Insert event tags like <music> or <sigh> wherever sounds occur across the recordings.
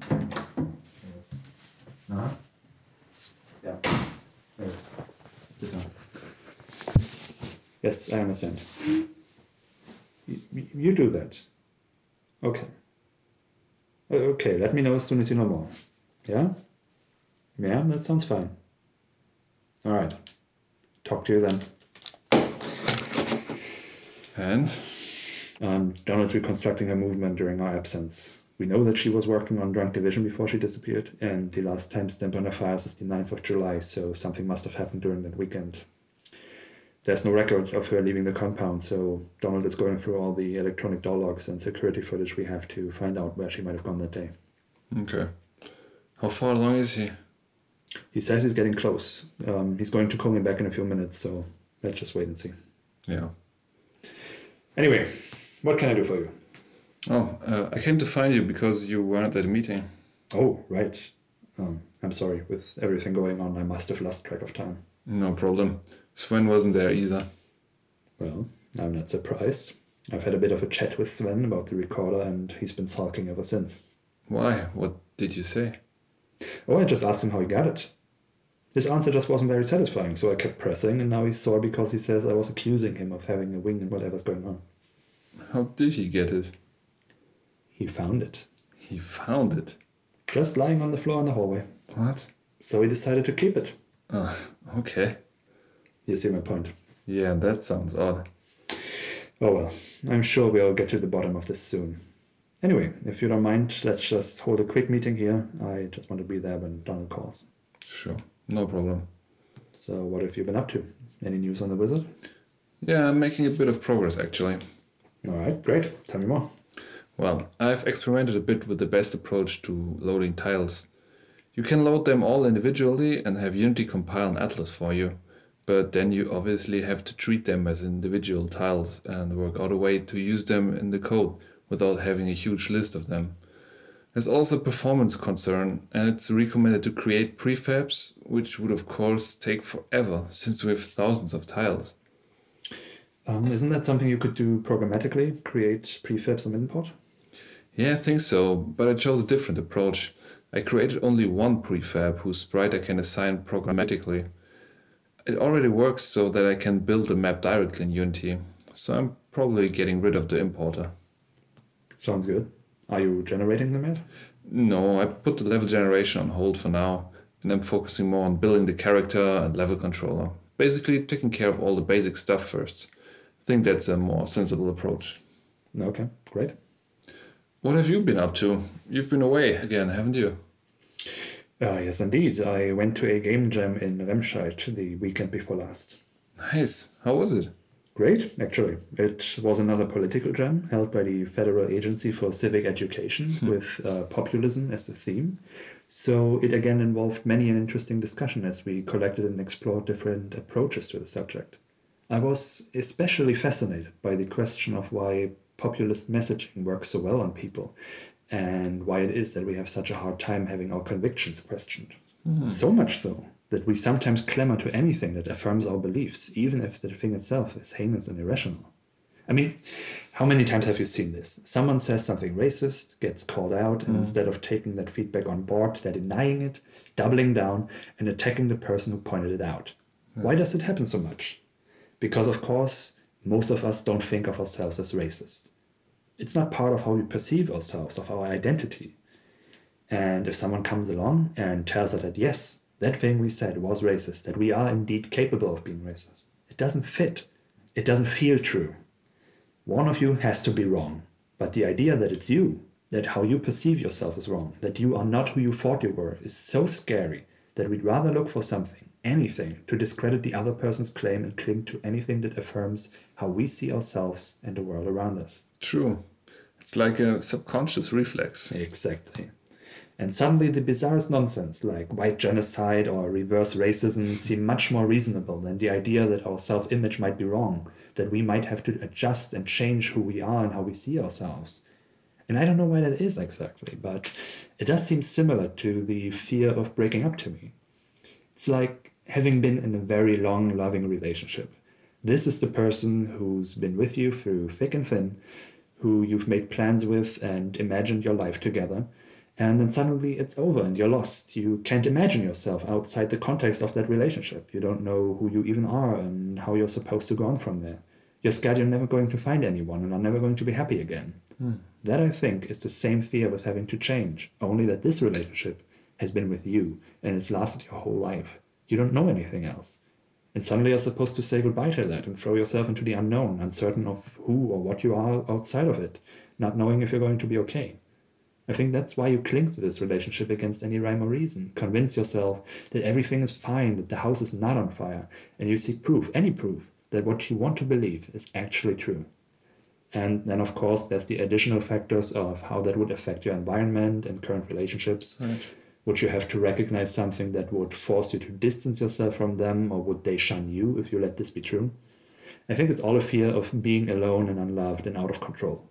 Yes. Uh-huh. Yeah. Right. Sit down. Yes, I understand. You, you do that. Okay. Uh, Okay, let me know as soon as you know more. Yeah? Yeah, that sounds fine. Alright. Talk to you then. And? Um, Donald's reconstructing her movement during our absence. We know that she was working on drunk division before she disappeared, and the last timestamp on her files is the 9th of July, so something must have happened during that weekend. There's no record of her leaving the compound, so Donald is going through all the electronic door logs and security footage we have to find out where she might have gone that day. Okay. How far along is he? He says he's getting close. Um, he's going to call me back in a few minutes, so let's just wait and see. Yeah. Anyway, what can I do for you? Oh, uh, I came to find you because you weren't at a meeting. Oh, right. Um, I'm sorry. With everything going on, I must have lost track of time. No problem. Sven wasn't there either. Well, I'm not surprised. I've had a bit of a chat with Sven about the recorder, and he's been sulking ever since. Why? What did you say? Oh, I just asked him how he got it. His answer just wasn't very satisfying, so I kept pressing, and now he's sore because he says I was accusing him of having a wing in whatever's going on. How did he get it? He found it. He found it. Just lying on the floor in the hallway. What? So he decided to keep it. Oh, okay. You see my point. Yeah, that sounds odd. Oh well, I'm sure we'll get to the bottom of this soon. Anyway, if you don't mind, let's just hold a quick meeting here. I just want to be there when Donald calls. Sure, no problem. So, what have you been up to? Any news on the wizard? Yeah, I'm making a bit of progress actually. Alright, great. Tell me more. Well, I've experimented a bit with the best approach to loading tiles. You can load them all individually and have Unity compile an atlas for you, but then you obviously have to treat them as individual tiles and work out a way to use them in the code without having a huge list of them. There's also performance concern, and it's recommended to create prefabs, which would of course take forever since we have thousands of tiles. Um, isn't that something you could do programmatically? Create prefabs and import? Yeah, I think so, but I chose a different approach. I created only one prefab whose sprite I can assign programmatically. It already works so that I can build the map directly in Unity, so I'm probably getting rid of the importer. Sounds good. Are you generating the map? No, I put the level generation on hold for now, and I'm focusing more on building the character and level controller. Basically, taking care of all the basic stuff first. I think that's a more sensible approach. Okay, great. What have you been up to? You've been away again, haven't you? Uh, yes, indeed. I went to a game jam in Remscheid the weekend before last. Nice. How was it? Great, actually. It was another political jam held by the Federal Agency for Civic Education with uh, populism as the theme. So it again involved many an interesting discussion as we collected and explored different approaches to the subject. I was especially fascinated by the question of why populist messaging works so well on people and why it is that we have such a hard time having our convictions questioned. Mm-hmm. So much so that we sometimes clamor to anything that affirms our beliefs, even if the thing itself is heinous and irrational. I mean, how many times have you seen this? Someone says something racist, gets called out, and mm. instead of taking that feedback on board, they're denying it, doubling down, and attacking the person who pointed it out. Why does it happen so much? Because, of course, most of us don't think of ourselves as racist. It's not part of how we perceive ourselves, of our identity. And if someone comes along and tells us that, yes, that thing we said was racist, that we are indeed capable of being racist, it doesn't fit. It doesn't feel true. One of you has to be wrong. But the idea that it's you, that how you perceive yourself is wrong, that you are not who you thought you were, is so scary that we'd rather look for something, anything, to discredit the other person's claim and cling to anything that affirms how we see ourselves and the world around us. True. It's like a subconscious reflex. Exactly. And suddenly the bizarrest nonsense like white genocide or reverse racism seem much more reasonable than the idea that our self image might be wrong, that we might have to adjust and change who we are and how we see ourselves. And I don't know why that is exactly, but it does seem similar to the fear of breaking up to me. It's like having been in a very long, loving relationship. This is the person who's been with you through thick and thin, who you've made plans with and imagined your life together. And then suddenly it's over and you're lost. You can't imagine yourself outside the context of that relationship. You don't know who you even are and how you're supposed to go on from there. You're scared you're never going to find anyone and are never going to be happy again. Hmm. That, I think, is the same fear with having to change, only that this relationship has been with you and it's lasted your whole life. You don't know anything else. And suddenly you're supposed to say goodbye to that and throw yourself into the unknown, uncertain of who or what you are outside of it, not knowing if you're going to be okay. I think that's why you cling to this relationship against any rhyme or reason. Convince yourself that everything is fine, that the house is not on fire, and you seek proof, any proof, that what you want to believe is actually true. And then, of course, there's the additional factors of how that would affect your environment and current relationships. Right. Would you have to recognize something that would force you to distance yourself from them, or would they shun you if you let this be true? I think it's all a fear of being alone and unloved and out of control.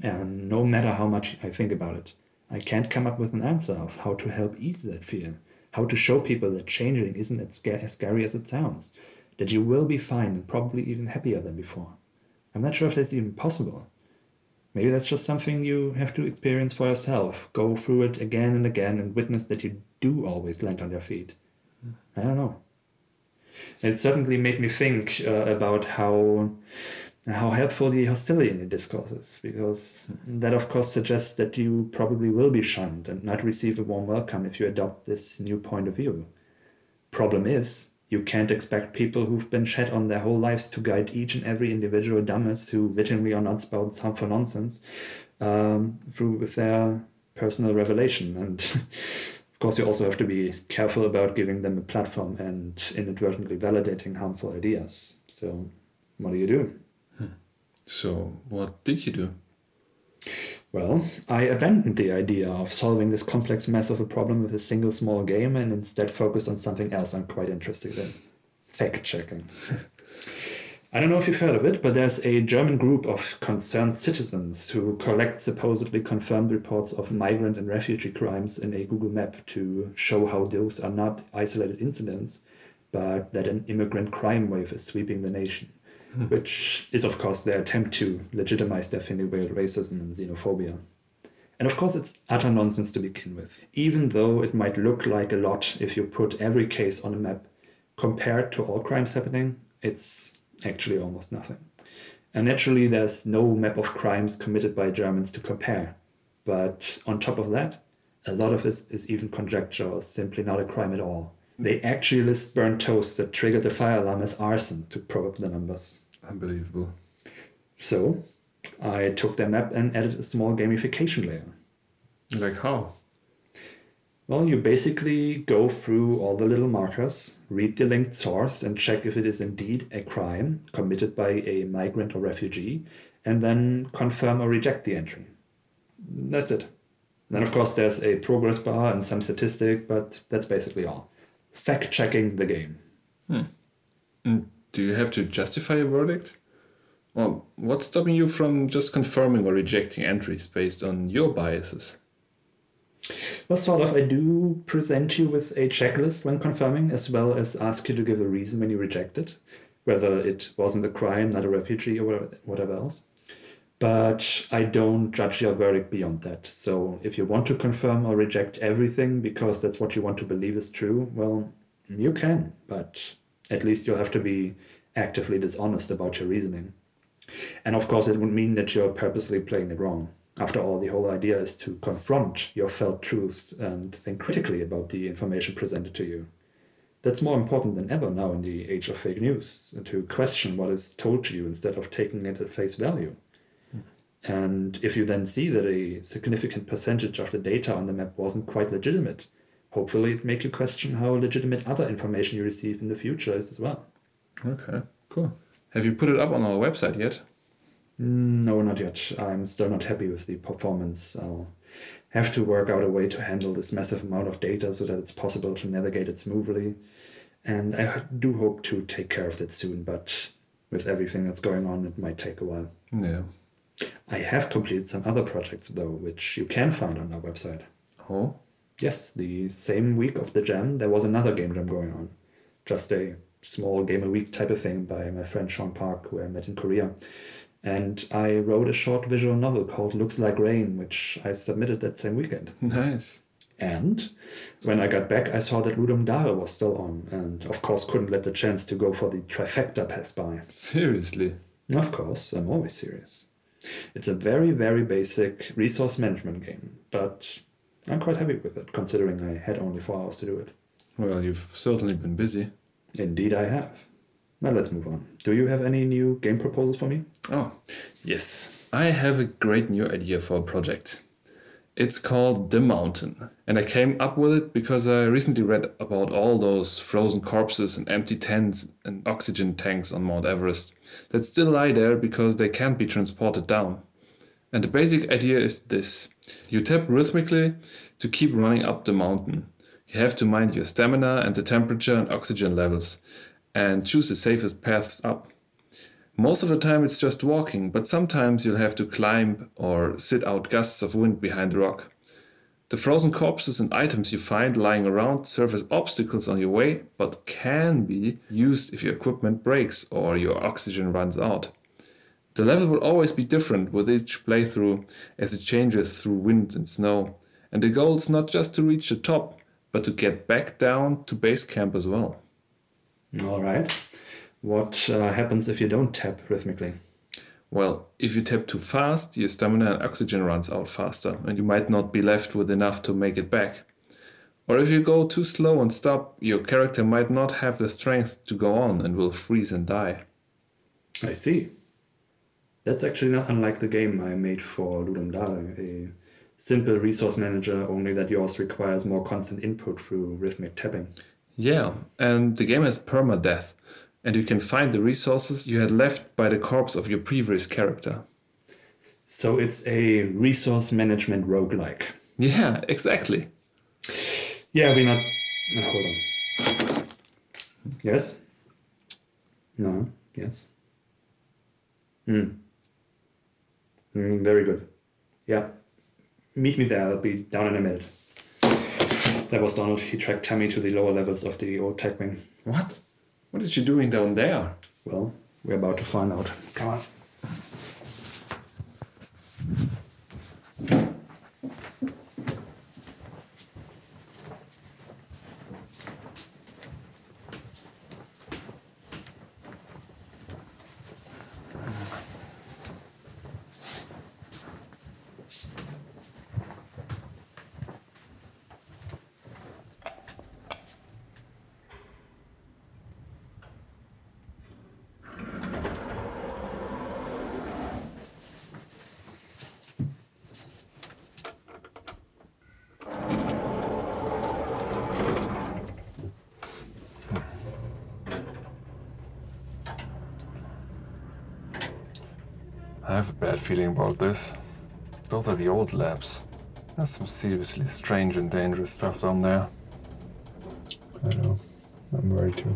And no matter how much I think about it, I can't come up with an answer of how to help ease that fear, how to show people that changing isn't as sca- as scary as it sounds, that you will be fine and probably even happier than before. I'm not sure if that's even possible. Maybe that's just something you have to experience for yourself, go through it again and again, and witness that you do always land on your feet. I don't know. It certainly made me think uh, about how how helpful the hostility in the discourse is, because that of course suggests that you probably will be shunned and not receive a warm welcome if you adopt this new point of view. Problem is, you can't expect people who've been shed on their whole lives to guide each and every individual dumbass who wittingly or not spouts harmful nonsense um, through with their personal revelation. And <laughs> of course, you also have to be careful about giving them a platform and inadvertently validating harmful ideas. So, what do you do? So, what did you do? Well, I abandoned the idea of solving this complex mess of a problem with a single small game and instead focused on something else I'm quite interested in fact checking. I don't know if you've heard of it, but there's a German group of concerned citizens who collect supposedly confirmed reports of migrant and refugee crimes in a Google map to show how those are not isolated incidents, but that an immigrant crime wave is sweeping the nation which is, of course, their attempt to legitimize their thinly racism and xenophobia. And of course, it's utter nonsense to begin with. Even though it might look like a lot if you put every case on a map, compared to all crimes happening, it's actually almost nothing. And naturally, there's no map of crimes committed by Germans to compare. But on top of that, a lot of this is even conjecture or simply not a crime at all. They actually list burnt toast that triggered the fire alarm as arson to prop up the numbers. Unbelievable. So I took their map and added a small gamification layer. Like how? Well, you basically go through all the little markers, read the linked source, and check if it is indeed a crime committed by a migrant or refugee, and then confirm or reject the entry. That's it. Then, of course, there's a progress bar and some statistic, but that's basically all. Fact checking the game. Hmm. And do you have to justify a verdict? Well, what's stopping you from just confirming or rejecting entries based on your biases? Well, sort of. I do present you with a checklist when confirming, as well as ask you to give a reason when you reject it, whether it wasn't a crime, not a refugee, or whatever- whatever else. But I don't judge your verdict beyond that. So if you want to confirm or reject everything because that's what you want to believe is true, well, you can. But at least you'll have to be actively dishonest about your reasoning. And of course, it would mean that you're purposely playing it wrong. After all, the whole idea is to confront your felt truths and think critically about the information presented to you. That's more important than ever now in the age of fake news, to question what is told to you instead of taking it at face value. And if you then see that a significant percentage of the data on the map wasn't quite legitimate, hopefully it make you question how legitimate other information you receive in the future is as well. Okay, cool. Have you put it up on our website yet? Mm, no, not yet. I'm still not happy with the performance. I'll have to work out a way to handle this massive amount of data so that it's possible to navigate it smoothly. And I do hope to take care of that soon, but with everything that's going on, it might take a while. Yeah. I have completed some other projects, though, which you can find on our website. Oh, Yes, the same week of the jam, there was another game jam going on. Just a small game a week type of thing by my friend Sean Park, who I met in Korea. And I wrote a short visual novel called Looks Like Rain, which I submitted that same weekend. Nice. And when I got back, I saw that Ludum Dare was still on, and of course couldn't let the chance to go for the trifecta pass by. Seriously. Of course, I'm always serious. It's a very, very basic resource management game, but I'm quite happy with it, considering I had only four hours to do it. Well, you've certainly been busy. Indeed, I have. Now let's move on. Do you have any new game proposals for me? Oh, yes. I have a great new idea for a project. It's called The Mountain, and I came up with it because I recently read about all those frozen corpses and empty tents and oxygen tanks on Mount Everest that still lie there because they can't be transported down. And the basic idea is this you tap rhythmically to keep running up the mountain. You have to mind your stamina and the temperature and oxygen levels, and choose the safest paths up. Most of the time it's just walking, but sometimes you'll have to climb or sit out gusts of wind behind a rock. The frozen corpses and items you find lying around serve as obstacles on your way, but can be used if your equipment breaks or your oxygen runs out. The level will always be different with each playthrough as it changes through wind and snow, and the goal is not just to reach the top, but to get back down to base camp as well. All right. What uh, happens if you don't tap rhythmically? Well, if you tap too fast, your stamina and oxygen runs out faster, and you might not be left with enough to make it back. Or if you go too slow and stop, your character might not have the strength to go on and will freeze and die. I see. That's actually not unlike the game I made for Ludum Dare, a simple resource manager, only that yours requires more constant input through rhythmic tapping. Yeah, and the game has permadeath, and you can find the resources you had left by the corpse of your previous character. So it's a resource management roguelike. Yeah, exactly. Yeah, we're not. No, hold on. Yes? No, yes. Hmm. Mm, very good. Yeah. Meet me there. I'll be down in a minute. That was Donald. He tracked Tammy to the lower levels of the old tech wing. What? What is she doing down there? Well, we're about to find out. Come on. Have a bad feeling about this. Those are the old labs. There's some seriously strange and dangerous stuff down there. I know. I'm worried too.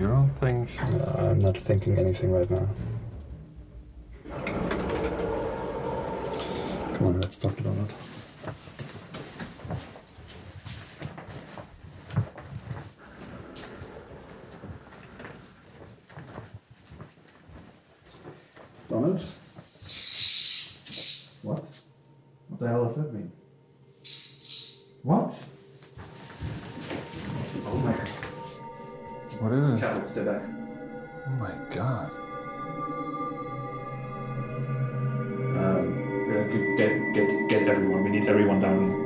You don't think? Uh, I'm not thinking anything right now. Come on, let's talk about Donald. Donald? What? What the hell does that mean? What? Oh my god. What is it? Captain, stay back. Oh my god. Um, uh, get, get, get, get everyone. We need everyone down.